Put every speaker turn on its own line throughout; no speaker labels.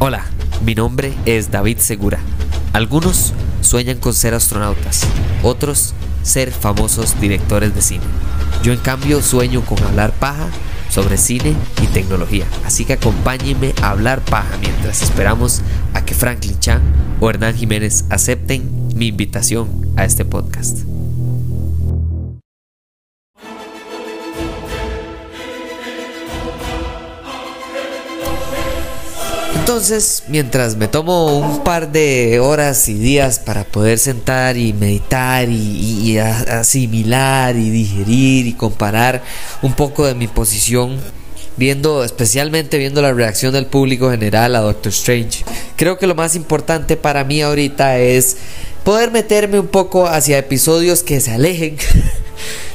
Hola, mi nombre es David Segura. Algunos sueñan con ser astronautas, otros ser famosos directores de cine. Yo en cambio sueño con hablar paja sobre cine y tecnología. Así que acompáñenme a hablar paja mientras esperamos a que Franklin Chan o Hernán Jiménez acepten mi invitación a este podcast. Entonces, mientras me tomo un par de horas y días para poder sentar y meditar y, asimilar y digerir y comparar un poco de mi posición, viendo, especialmente viendo la reacción del público general a Doctor Strange, creo que lo más importante para mí ahorita es poder meterme un poco hacia episodios que se alejen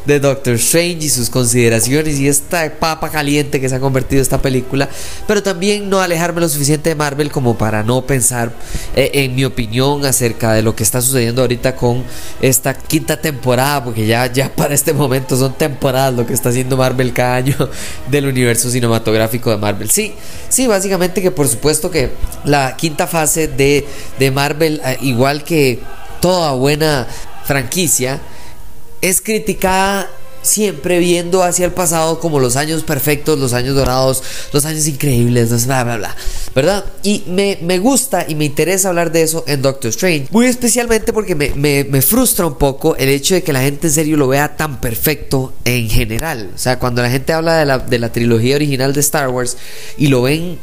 de Doctor Strange y sus consideraciones y esta papa caliente que se ha convertido esta película, pero también no alejarme lo suficiente de Marvel como para no pensar eh, en mi opinión acerca de lo que está sucediendo ahorita con esta quinta temporada, porque ya, ya para este momento son temporadas lo que está haciendo Marvel cada año del universo cinematográfico de Marvel. Sí, sí, básicamente que por supuesto que la quinta fase de, de Marvel, eh, igual que toda buena franquicia, es criticada siempre viendo hacia el pasado como los años perfectos, los años dorados, los años increíbles, bla, bla, bla, ¿verdad? Y me, gusta y me interesa hablar de eso en Doctor Strange, muy especialmente porque me, frustra un poco el hecho de que la gente en serio lo vea tan perfecto en general. O sea, cuando la gente habla de la, de la trilogía original de Star Wars y lo ven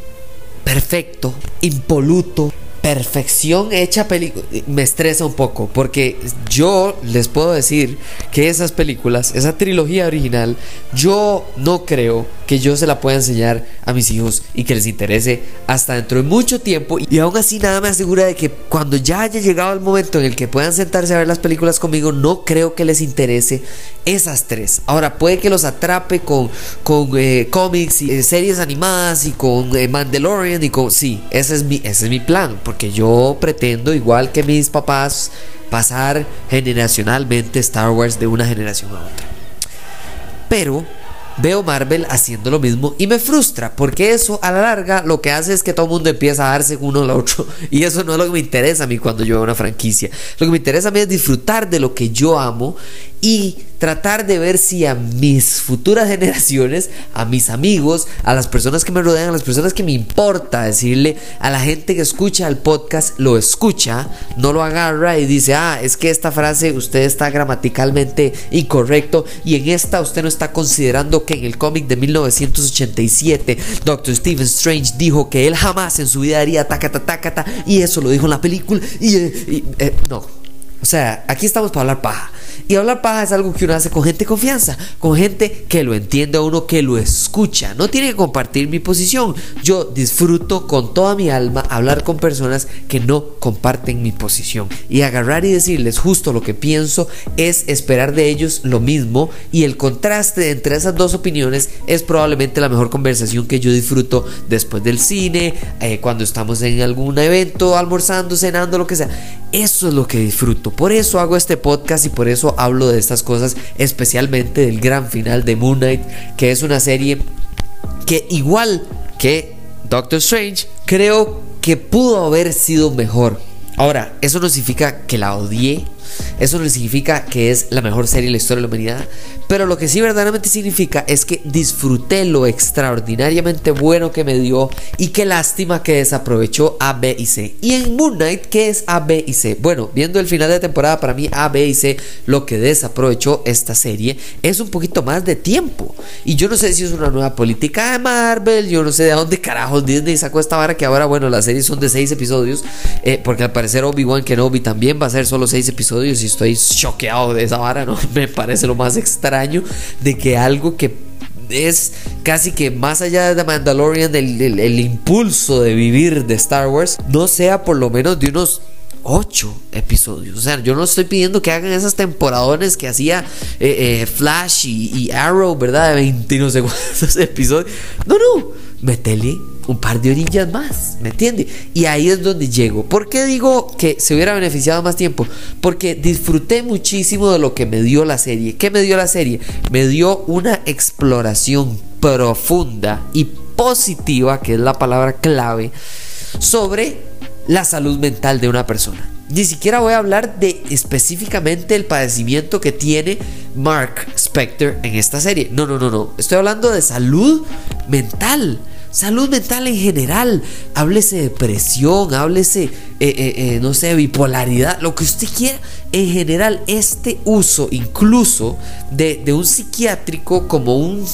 perfecto, impoluto, perfección hecha película me estresa un poco porque yo les puedo decir que esas películas, esa trilogía original, yo no creo que yo se la pueda enseñar a mis hijos y que les interese hasta dentro de mucho tiempo. Y aún así nada me asegura de que cuando ya haya llegado el momento en el que puedan sentarse a ver las películas conmigo, no creo que les interese esas tres. Ahora puede que los atrape con, con eh, cómics y eh, series animadas y con eh, Mandalorian y con... Sí, ese es mi, ese es mi plan porque yo pretendo, igual que mis papás, pasar generacionalmente Star Wars de una generación a otra. Pero veo Marvel haciendo lo mismo y me frustra porque eso a la larga lo que hace es que todo el mundo empieza a darse uno al otro y eso no es lo que me interesa a mí cuando yo veo una franquicia. Lo que me interesa a mí es disfrutar de lo que yo amo y tratar de ver si a mis futuras generaciones, a mis amigos, a las personas que me rodean, a las personas que me importa decirle, a la gente que escucha el podcast, lo escucha, no lo agarra y dice, ah, es que esta frase usted está gramaticalmente incorrecto y en esta usted no está considerando que en el cómic de 1987 Doctor Stephen Strange dijo que él jamás en su vida haría tacata tacata y eso lo dijo en la película y, eh, eh, no. O sea, aquí estamos para hablar paja. Y hablar paja es algo que uno hace con gente de confianza, con gente que lo entiende a uno, que lo escucha. No tiene que compartir mi posición. Yo disfruto con toda mi alma hablar con personas que no comparten mi posición. Y agarrar y decirles justo lo que pienso es esperar de ellos lo mismo. Y el contraste entre esas dos opiniones es probablemente la mejor conversación que yo disfruto después del cine, eh, cuando estamos en algún evento, almorzando, cenando, lo que sea. Eso es lo que disfruto. Por eso hago este podcast y por eso hablo de estas cosas, especialmente del gran final de Moon Knight, que es una serie que igual que Doctor Strange, creo que pudo haber sido mejor. Ahora, eso no significa que la odié, eso no significa que es la mejor serie de la historia de la humanidad, pero lo que sí verdaderamente significa es que disfruté lo extraordinariamente bueno que me dio y qué lástima que desaprovechó A, B y C. Y en Moon Knight, ¿qué es A, B y C? Bueno, viendo el final de temporada, para mí A, B y C, lo que desaprovechó esta serie es un poquito más de tiempo. Y yo no sé si es una nueva política de Marvel, yo no sé de dónde carajos Disney sacó esta vara que ahora, bueno, las series son de 6 episodios, eh, porque al parecer Obi-Wan Kenobi también va a ser solo 6 episodios y estoy choqueado de esa vara, ¿no? Me parece lo más extraño de que algo que es casi que más allá de Mandalorian, el, impulso de vivir de Star Wars, no sea por lo menos de unos 8 episodios. O sea, yo no estoy pidiendo que hagan esas temporadones que hacía eh, eh, Flash y, Arrow, ¿verdad? De 21 segundos episodios. No, no, metele un par de orillas más, ¿me entiende? Y ahí es donde llego. ¿Por qué digo que se hubiera beneficiado más tiempo? Porque disfruté muchísimo de lo que me dio la serie. ¿Qué me dio la serie? Me dio una exploración profunda y positiva, que es la palabra clave, sobre la salud mental de una persona. Ni siquiera voy a hablar de específicamente el padecimiento que tiene Mark Spector en esta serie. No, no, no, no. Estoy hablando de salud mental. Salud mental en general. Háblese de depresión, háblese, eh, eh, eh, no sé, bipolaridad, lo que usted quiera. En general, este uso incluso de, un psiquiátrico como un,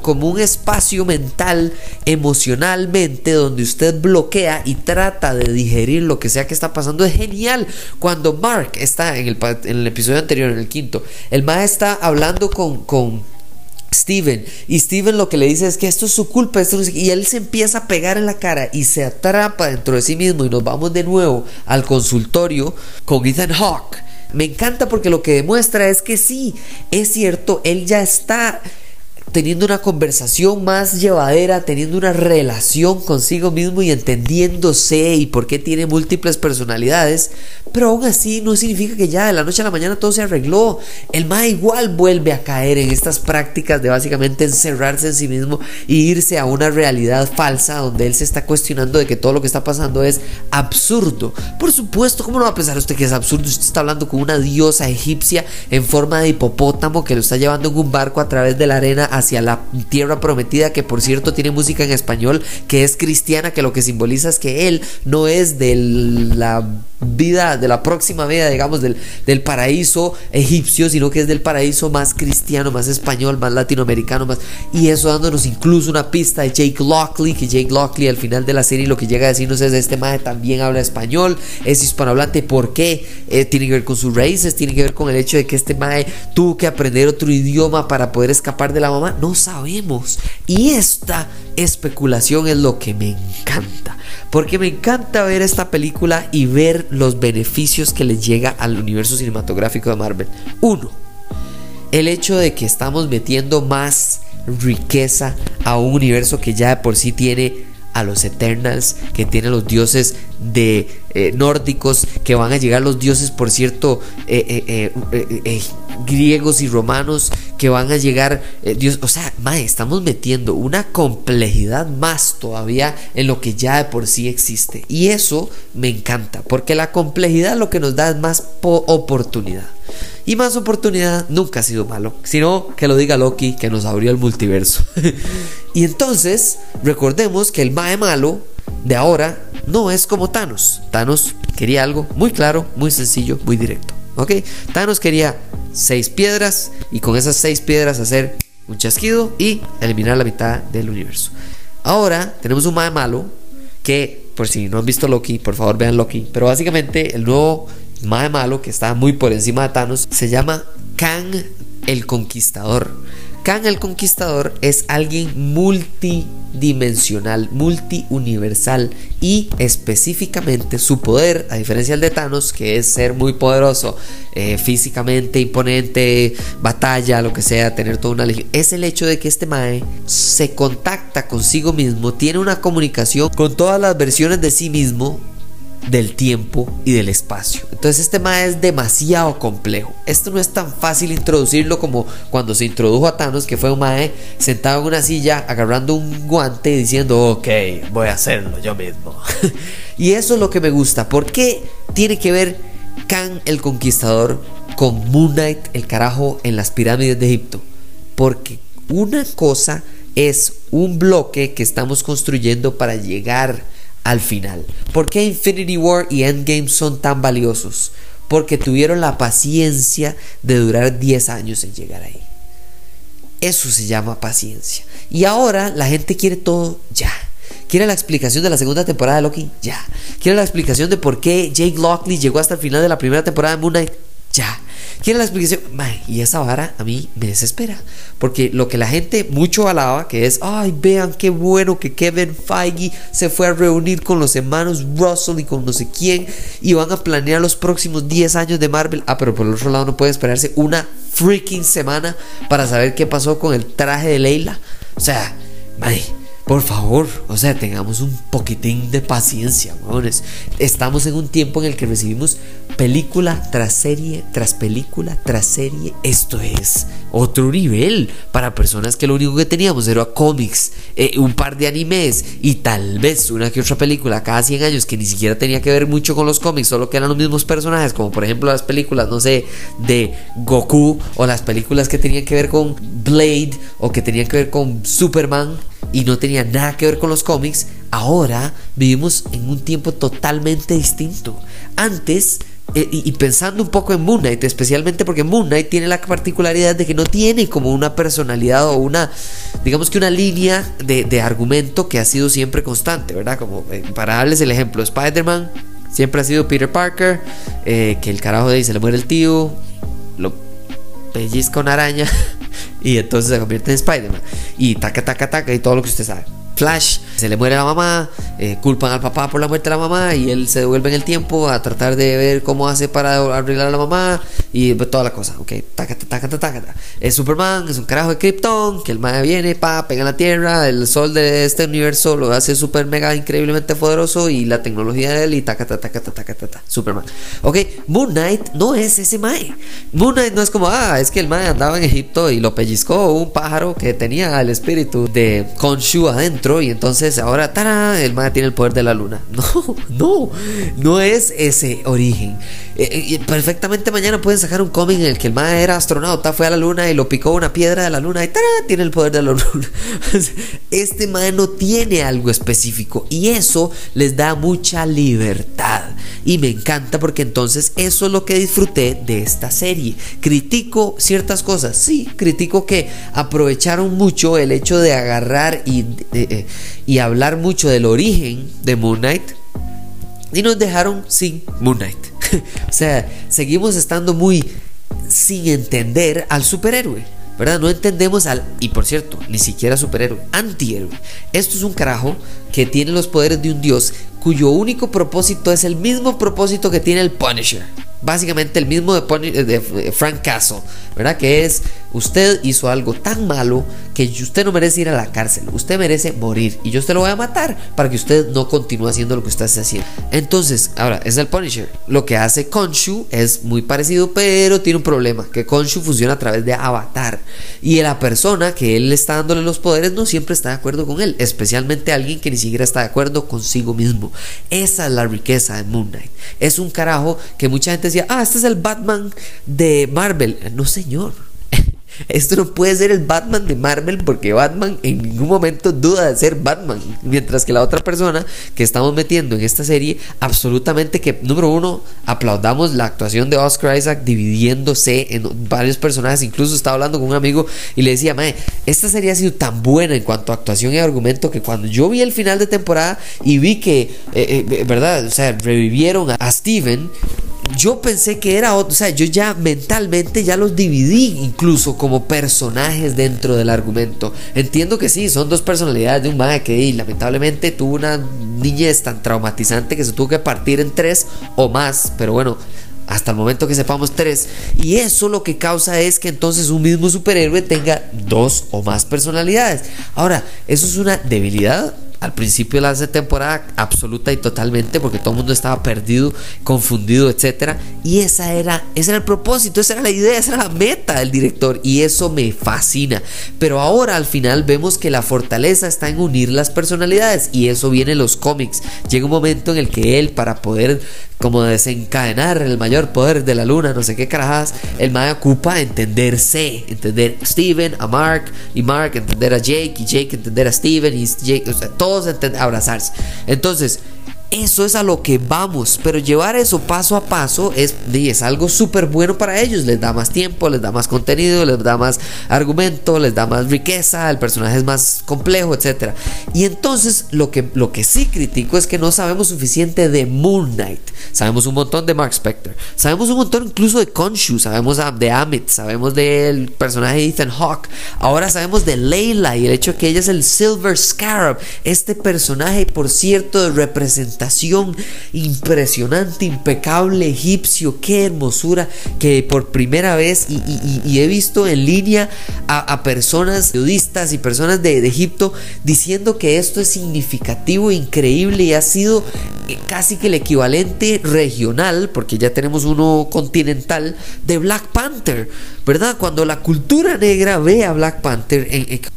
como un espacio mental, emocionalmente, donde usted bloquea y trata de digerir lo que sea que está pasando, es genial. Cuando Mark está en el, en el episodio anterior, en el quinto, el ma está hablando con, con Steven. Y Steven lo que le dice es que esto es su culpa. Y él se empieza a pegar en la cara y se atrapa dentro de sí mismo. Y nos vamos de nuevo al consultorio con Ethan Hawke. Me encanta porque lo que demuestra es que sí, es cierto, él ya está teniendo una conversación más llevadera, teniendo una relación consigo mismo y entendiéndose y por qué tiene múltiples personalidades, pero aún así no significa que ya de la noche a la mañana todo se arregló. El ma igual vuelve a caer en estas prácticas de básicamente encerrarse en sí mismo e irse a una realidad falsa donde él se está cuestionando de que todo lo que está pasando es absurdo. Por supuesto, ¿cómo no va a pensar usted que es absurdo? Usted está hablando con una diosa egipcia en forma de hipopótamo que lo está llevando en un barco a través de la arena hacia la tierra prometida, que por cierto tiene música en español, que es cristiana, que lo que simboliza es que él no es de la vida, de la próxima vida, digamos, del, del paraíso egipcio, sino que es del paraíso más cristiano, más español, más latinoamericano, más... Y eso dándonos incluso una pista de Jake Lockley, que Jake Lockley al final de la serie lo que llega a decirnos es, este madre también habla español, es hispanohablante, ¿por qué? Eh, tiene que ver con sus raíces, tiene que ver con el hecho de que este madre tuvo que aprender otro idioma para poder escapar de la mamá, no sabemos. Y esta especulación es lo que me encanta. Porque me encanta ver esta película y ver los beneficios que le llega al universo cinematográfico de Marvel. Uno, el hecho de que estamos metiendo más riqueza a un universo que ya de por sí tiene a los Eternals, que tiene los dioses de eh, nórdicos, que van a llegar los dioses, por cierto, eh, eh, griegos y romanos, que van a llegar dios, o sea, mae, estamos metiendo una complejidad más todavía en lo que ya de por sí existe. Y eso me encanta, porque la complejidad lo que nos da es más oportunidad. Y más oportunidad nunca ha sido malo, sino que lo diga Loki que nos abrió el multiverso. y entonces, recordemos que el Mae malo de ahora no es como Thanos. Thanos quería algo muy claro, muy sencillo, muy directo. ¿Ok? Thanos quería seis piedras y con esas seis piedras hacer un chasquido y eliminar la mitad del universo. Ahora tenemos un Mae malo que, por si no han visto Loki, por favor vean Loki. Pero básicamente el nuevo más malo, que está muy por encima de Thanos, se llama Kang el Conquistador. Kang el Conquistador es alguien multidimensional, multiuniversal y específicamente su poder, a diferencia del de Thanos, que es ser muy poderoso, eh, físicamente imponente, batalla, lo que sea, tener toda una legión, es el hecho de que este Mae se contacta consigo mismo, tiene una comunicación con todas las versiones de sí mismo del tiempo y del espacio. Entonces este mae es demasiado complejo. Esto no es tan fácil introducirlo como cuando se introdujo a Thanos, que fue un mae sentado en una silla agarrando un guante y diciendo, ok, voy a hacerlo yo mismo. y eso es lo que me gusta. ¿Por qué tiene que ver Khan el Conquistador con Moon Knight el carajo en las pirámides de Egipto? Porque una cosa es un bloque que estamos construyendo para llegar al final. ¿Por qué Infinity War y Endgame son tan valiosos? Porque tuvieron la paciencia de durar 10 años en llegar ahí. Eso se llama paciencia. Y ahora la gente quiere todo ya. Quiere la explicación de la segunda temporada de Loki, ya. Quiere la explicación de por qué Jake Lockley llegó hasta el final de la primera temporada de Moon Knight, ya. Quiere la explicación. y esa vara a mí me desespera. Porque lo que la gente mucho alaba, que es, ay, vean qué bueno que Kevin Feige se fue a reunir con los hermanos Russell y con no sé quién. Y van a planear los próximos 10 años de Marvel. Ah, pero por el otro lado no puede esperarse una freaking semana para saber qué pasó con el traje de Leila. O sea, por favor, o sea, tengamos un poquitín de paciencia, weones. Estamos en un tiempo en el que recibimos película tras serie, tras película, tras serie. Esto es otro nivel para personas que lo único que teníamos era cómics, eh, un par de animes y tal vez una que otra película cada 100 años que ni siquiera tenía que ver mucho con los cómics, solo que eran los mismos personajes, como por ejemplo las películas, no sé, de Goku o las películas que tenían que ver con Blade o que tenían que ver con Superman y no tenía nada que ver con los cómics, ahora vivimos en un tiempo totalmente distinto. Antes, eh, y, pensando un poco en Moon Knight, especialmente porque Moon Knight tiene la particularidad de que no tiene como una personalidad o una, digamos que una línea de, argumento que ha sido siempre constante, ¿verdad? Como eh, para darles el ejemplo, Spider-Man siempre ha sido Peter Parker, eh, que el carajo de ahí se le muere el tío, lo pellizca una araña y entonces se convierte en Spider-Man. Y taca, taca, taca y todo lo que usted sabe. Flash, se le muere la mamá, eh, culpan al papá por la muerte de la mamá y él se devuelve en el tiempo a tratar de ver cómo hace para arreglar a la mamá y toda la cosa, ok, taca, taca, taca, Es Superman, es un carajo de Krypton, que el mae viene, pa, pega en la tierra, el sol de este universo lo hace super mega increíblemente poderoso y la tecnología de él y taca, taca, taca, taca, taca, Superman. Ok, Moon Knight no es ese mae. Moon Knight no es como, ah, es que el mae andaba en Egipto y lo pellizcó un pájaro que tenía el espíritu de Khonshu adentro y entonces ahora el mae tiene el poder de la luna. No, no, no es ese origen. Eh, perfectamente mañana pueden sacar un cómic en el que el mae era astronauta, fue a la luna y lo picó una piedra de la luna y tiene el poder de la luna. Este mae no tiene algo específico y eso les da mucha libertad. Y me encanta porque entonces eso es lo que disfruté de esta serie. Critico ciertas cosas, sí, critico que aprovecharon mucho el hecho de agarrar y eh, y hablar mucho del origen de Moon Knight y nos dejaron sin Moon Knight. o sea, seguimos estando muy sin entender al superhéroe. ¿verdad? No entendemos al, y por cierto, ni siquiera superhéroe, antihéroe. Esto es un carajo que tiene los poderes de un dios cuyo único propósito es el mismo propósito que tiene el Punisher básicamente el mismo de, Frank Castle, ¿verdad? Que es, usted hizo algo tan malo que usted no merece ir a la cárcel, usted merece morir y yo usted lo voy a matar para que usted no continúe haciendo lo que usted está haciendo. Entonces, ahora, es el Punisher. Lo que hace Konshu es muy parecido, pero tiene un problema, que Konshu funciona a través de avatar y la persona que él está dándole los poderes no siempre está de acuerdo con él, especialmente alguien que ni siquiera está de acuerdo consigo mismo. Esa es la riqueza de Moon Knight. Es un carajo que mucha gente decía, ah, este es el Batman de Marvel. No, señor. Esto no puede ser el Batman de Marvel porque Batman en ningún momento duda de ser Batman. Mientras que la otra persona que estamos metiendo en esta serie, absolutamente que, número uno, aplaudamos la actuación de Oscar Isaac dividiéndose en varios personajes. Incluso estaba hablando con un amigo y le decía, Mae, esta serie ha sido tan buena en cuanto a actuación y argumento que cuando yo vi el final de temporada y vi que, eh, eh, ¿verdad? O sea, revivieron a Steven yo pensé que era otro, o sea, yo ya mentalmente ya los dividí incluso como personajes dentro del argumento. Entiendo que sí, son dos personalidades de un mago que lamentablemente tuvo una niñez tan traumatizante que se tuvo que partir en tres o más, pero bueno, hasta el momento que sepamos tres. Y eso lo que causa es que entonces un mismo superhéroe tenga dos o más personalidades. Ahora, ¿eso es una debilidad? Al principio de la temporada absoluta y totalmente porque todo el mundo estaba perdido, confundido, etcétera, y esa era ese era el propósito, esa era la idea, esa era la meta del director y eso me fascina. Pero ahora al final vemos que la fortaleza está en unir las personalidades y eso viene en los cómics. Llega un momento en el que él para poder como desencadenar el mayor poder de la luna, no sé qué carajas, el mae ocupa entenderse, entender a Steven, a Mark y Mark entender a Jake y Jake entender a Steven y Jake, o sea, todos abrazarse. Entonces, eso es a lo que vamos, pero llevar eso paso a paso es, es algo súper bueno para ellos. Les da más tiempo, les da más contenido, les da más argumento, les da más riqueza, el personaje es más complejo, etc. Y entonces lo que, lo que sí critico es que no sabemos suficiente de Moon Knight. Sabemos un montón de Mark Spector, sabemos un montón incluso de Khonshu, sabemos de Amit, sabemos del personaje de Ethan Hawke. Ahora sabemos de Layla y el hecho de que ella es el Silver Scarab, este personaje, por cierto, de impresionante, impecable, egipcio, qué hermosura que por primera vez y, he visto en línea a, personas periodistas y personas de, de Egipto diciendo que esto es significativo, increíble y ha sido casi que el equivalente regional, porque ya tenemos uno continental, de Black Panther, ¿verdad? Cuando la cultura negra ve a Black Panther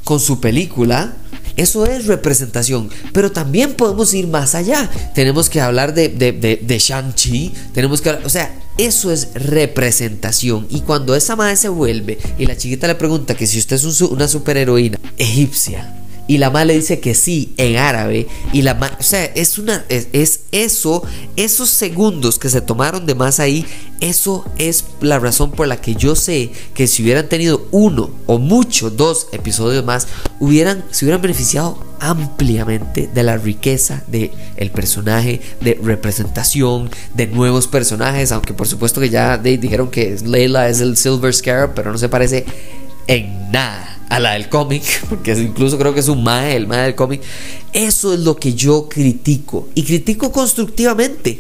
con su película, eso es representación. Pero también podemos ir más allá. Tenemos que hablar de, de, Shang-Chi. Tenemos que O sea, eso es representación. Y cuando esa madre se vuelve y la chiquita le pregunta que si usted es una superheroína egipcia y la madre le dice que sí en árabe y la o sea, es una es, eso, esos segundos que se tomaron de más ahí, eso es la razón por la que yo sé que si hubieran tenido uno o mucho dos episodios más, hubieran se hubieran beneficiado ampliamente de la riqueza de el personaje, de representación, de nuevos personajes, aunque por supuesto que ya dijeron que Leila es el Silver Scarab, pero no se parece en nada a la del cómic, porque incluso creo que es un mae, el mae del cómic. Eso es lo que yo critico y critico constructivamente.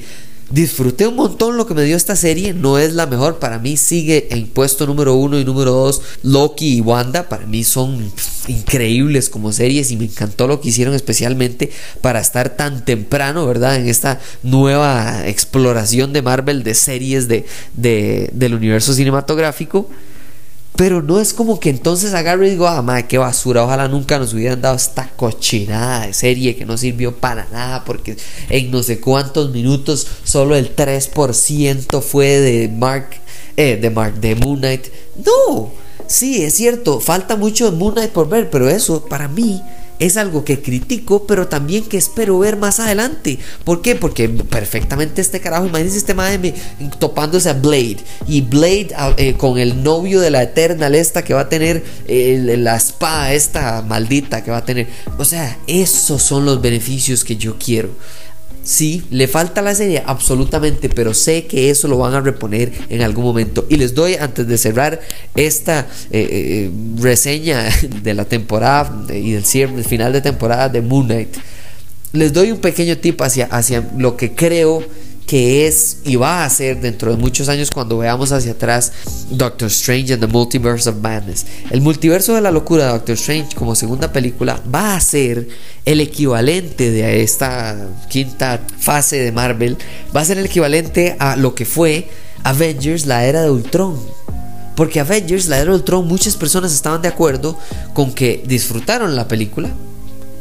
Disfruté un montón lo que me dio esta serie. No es la mejor. Para mí sigue en puesto número uno y número dos. Loki y Wanda. Para mí son increíbles como series. Y me encantó lo que hicieron especialmente para estar tan temprano, ¿verdad? En esta nueva exploración de Marvel de series de, del universo cinematográfico. Pero no es como que entonces agarro y digo, ah, madre, qué basura, ojalá nunca nos hubieran dado esta cochinada de serie que no sirvió para nada, porque en no sé cuántos minutos solo el 3% fue de Mark, eh, de Mark, de Moon Knight. No, sí, es cierto, falta mucho de Moon Knight por ver, pero eso para mí es algo que critico, pero también que espero ver más adelante. ¿Por qué? Porque perfectamente este carajo, imagínense este madre topándose a Blade y Blade ah, eh, con el novio de la Eternal esta que va a tener la espada esta maldita que va a tener. O sea, esos son los beneficios que yo quiero. Sí, le falta la serie, absolutamente, pero sé que eso lo van a reponer en algún momento. Y les doy, antes de cerrar esta eh, eh, reseña de la temporada y del cierre, final de temporada de Moon Knight, les doy un pequeño tip hacia, hacia lo que creo que es y va a ser dentro de muchos años cuando veamos hacia atrás Doctor Strange and the Multiverse of Madness. El multiverso de la locura de Doctor Strange como segunda película va a ser el equivalente de esta quinta fase de Marvel, va a ser el equivalente a lo que fue Avengers, la era de Ultron. Porque Avengers, la era de Ultron, muchas personas estaban de acuerdo con que disfrutaron la película,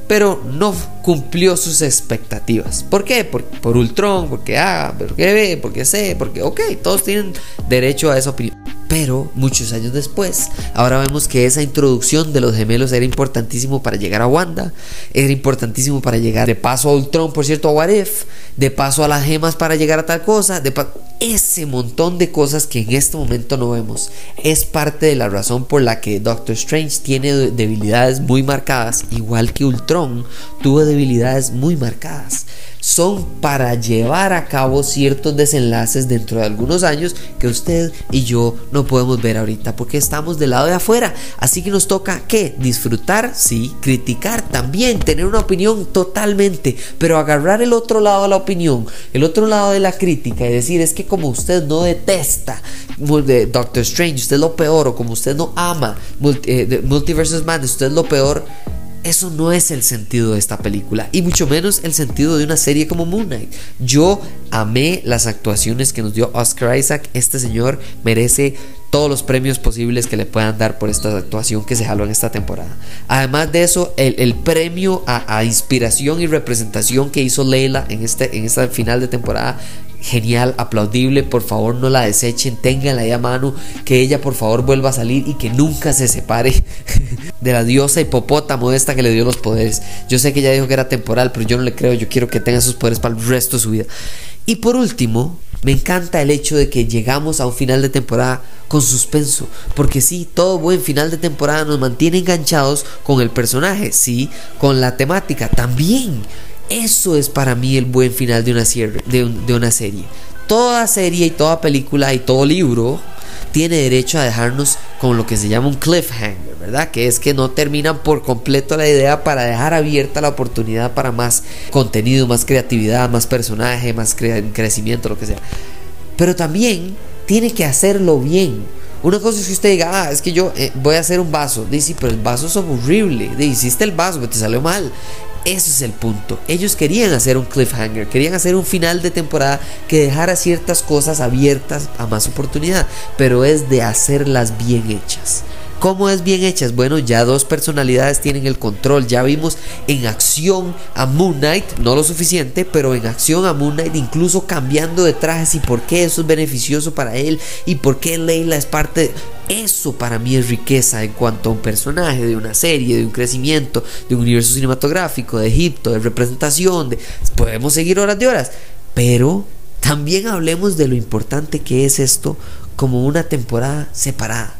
pero no cumplió sus expectativas. ¿Por qué? Por, por Ultron, porque A, porque B, porque C, porque ok, todos tienen derecho a esa opinión. Pero muchos años después, ahora vemos que esa introducción de los gemelos era importantísimo para llegar a Wanda, era importantísimo para llegar de paso a Ultron, por cierto, a What If, de paso a las gemas para llegar a tal cosa, de ese montón de cosas que en este momento no vemos. Es parte de la razón por la que Doctor Strange tiene debilidades muy marcadas, igual que Ultron tuvo debilidades muy marcadas son para llevar a cabo ciertos desenlaces dentro de algunos años que usted y yo no podemos ver ahorita porque estamos del lado de afuera. Así que nos toca que disfrutar, sí, criticar también, tener una opinión totalmente, pero agarrar el otro lado de la opinión, el otro lado de la crítica y decir es que como usted no detesta Doctor Strange, usted es lo peor, o como usted no ama eh, Multiversus Man, usted es lo peor eso no es el sentido de esta película y mucho menos el sentido de una serie como Moon Knight. Yo amé las actuaciones que nos dio Oscar Isaac. Este señor merece todos los premios posibles que le puedan dar por esta actuación que se jaló en esta temporada. Además de eso, el, premio a, inspiración y representación que hizo Leila en este, en esta final de temporada genial, aplaudible, por favor no la desechen, ténganla ahí a mano, que ella por favor vuelva a salir y que nunca se separe de la diosa hipopótamo esta que le dio los poderes. Yo sé que ella dijo que era temporal, pero yo no le creo, yo quiero que tenga sus poderes para el resto de su vida. Y por último, me encanta el hecho de que llegamos a un final de temporada con suspenso, porque sí, todo buen final de temporada nos mantiene enganchados con el personaje, sí, con la temática también. Eso es para mí el buen final de una, serie. Toda serie y toda película y todo libro tiene derecho a dejarnos con lo que se llama un cliffhanger, ¿verdad? Que es que no terminan por completo la idea para dejar abierta la oportunidad para más contenido, más creatividad, más personaje, más crecimiento, lo que sea. Pero también tiene que hacerlo bien. Una cosa es que usted diga, ah, es que yo eh, voy a hacer un vaso. Dice, pero el vaso es horrible. Dice, hiciste el vaso, pero te salió mal. Eso es el punto. Ellos querían hacer un cliffhanger, querían hacer un final de temporada que dejara ciertas cosas abiertas a más oportunidad, pero es de hacerlas bien hechas. ¿Cómo es bien hechas? Bueno, ya dos personalidades tienen el control. Ya vimos en acción a Moon Knight, no lo suficiente, pero en acción a Moon Knight, incluso cambiando de trajes y por qué eso es beneficioso para él y por qué Leila es parte. Eso para mí es riqueza en cuanto a un personaje, de una serie, de un crecimiento, de un universo cinematográfico, de Egipto, de representación. De... Podemos seguir horas de horas, pero también hablemos de lo importante que es esto como una temporada separada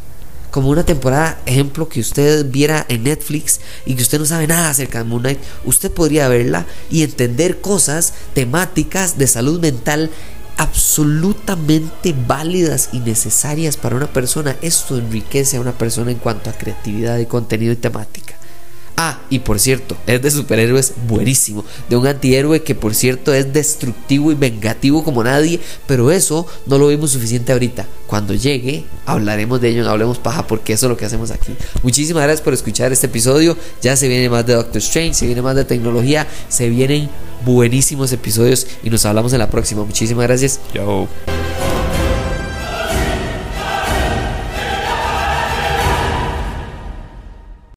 como una temporada, ejemplo, que usted viera en Netflix y que usted no sabe nada acerca de Moon Knight, usted podría verla y entender cosas temáticas de salud mental absolutamente válidas y necesarias para una persona. Esto enriquece a una persona en cuanto a creatividad de contenido y temática. Ah, y por cierto, es de superhéroes buenísimo. De un antihéroe que por cierto es destructivo y vengativo como nadie. Pero eso no lo vimos suficiente ahorita. Cuando llegue, hablaremos de ello en Hablemos Paja porque eso es lo que hacemos aquí. Muchísimas gracias por escuchar este episodio. Ya se viene más de Doctor Strange, se viene más de tecnología, se vienen buenísimos episodios y nos hablamos en la próxima. Muchísimas gracias.
Chao.